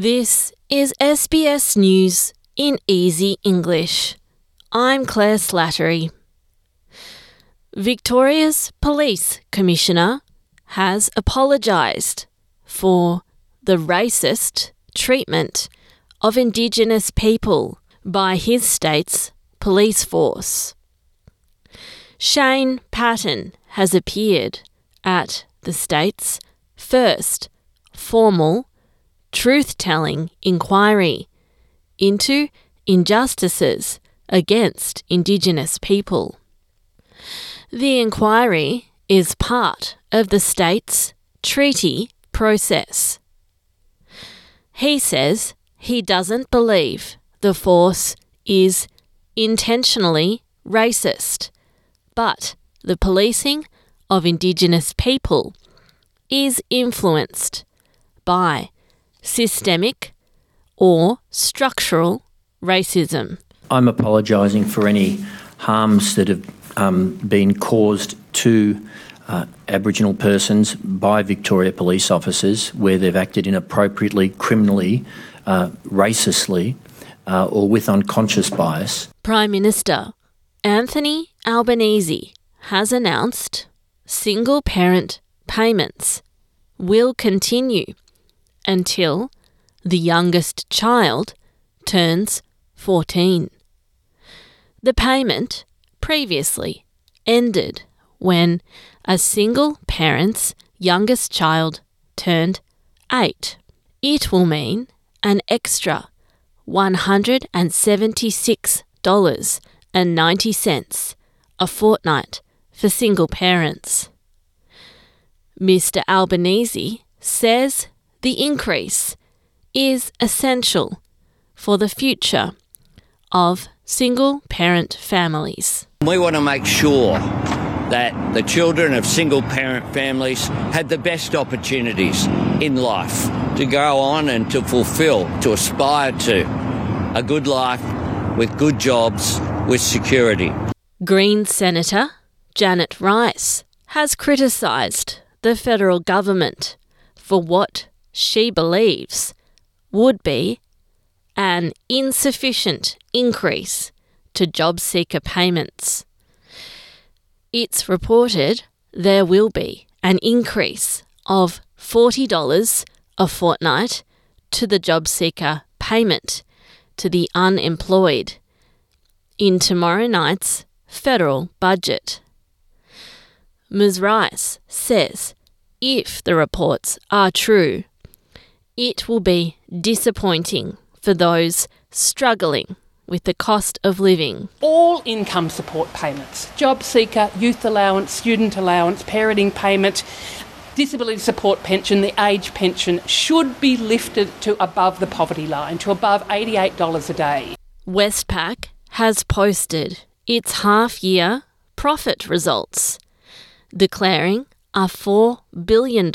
This is SBS News in Easy English. I'm Claire Slattery. Victoria's Police Commissioner has apologised for the racist treatment of Indigenous people by his state's police force. Shane Patton has appeared at the state's first formal truth telling inquiry into injustices against Indigenous people. The inquiry is part of the state's treaty process. He says he doesn't believe the force is intentionally racist, but the policing of Indigenous people is influenced by systemic or structural racism. I'm apologising for any harms that have um, been caused to uh, Aboriginal persons by Victoria police officers where they've acted inappropriately, criminally, uh, racistly, uh, or with unconscious bias. Prime Minister Anthony Albanese has announced single parent payments will continue until the youngest child turns 14. The payment previously ended when a single parent's youngest child turned 8. It will mean an extra $176.90 a fortnight for single parents. Mr. Albanese says the increase is essential for the future of single parent families. We want to make sure that the children of single parent families had the best opportunities in life to go on and to fulfill, to aspire to a good life with good jobs, with security. Green Senator Janet Rice has criticised the federal government for what she believes would be an insufficient increase to job seeker payments. It's reported there will be an increase of $40 a fortnight to the job seeker payment to the unemployed in tomorrow night's federal budget. Ms. Rice says if the reports are true, it will be disappointing for those struggling with the cost of living. All income support payments, job seeker, youth allowance, student allowance, parenting payment, disability support pension, the age pension should be lifted to above the poverty line, to above $88 a day. Westpac has posted its half year profit results declaring a $4 billion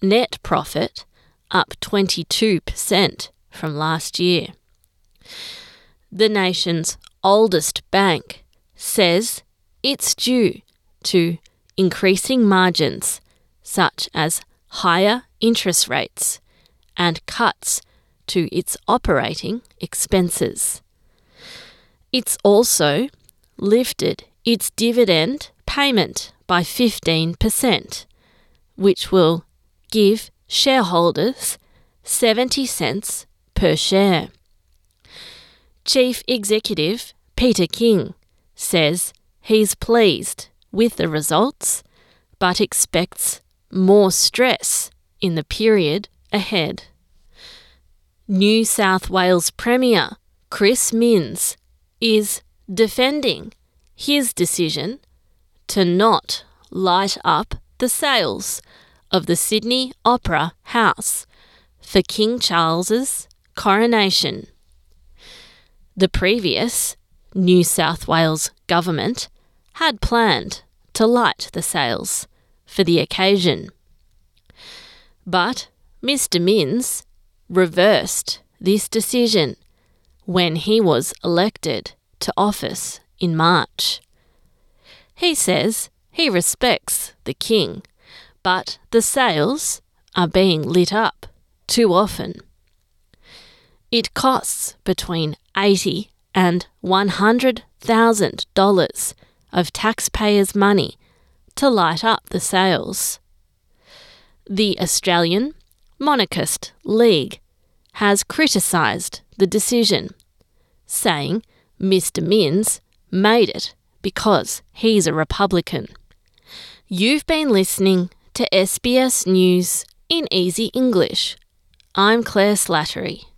net profit, up 22% from last year. The nation's oldest bank says it's due to increasing margins, such as higher interest rates and cuts to its operating expenses. It's also lifted its dividend payment by 15%, which will give shareholders 70 cents per share. Chief Executive Peter King says he's pleased with the results, but expects more stress in the period ahead. New South Wales Premier Chris Minns is defending his decision to not light up the sails of the Sydney Opera House for King Charles's coronation. The previous New South Wales government had planned to light the sails for the occasion. But Mr. Minns reversed this decision when he was elected to office in March. He says he respects the king, but the sails are being lit up too often. It costs between eighty and one hundred thousand dollars of taxpayers' money to light up the sails. The Australian Monarchist League has criticised the decision, saying Mr. Minns made it because he's a Republican. You've been listening to SBS News in Easy English. I'm Claire Slattery.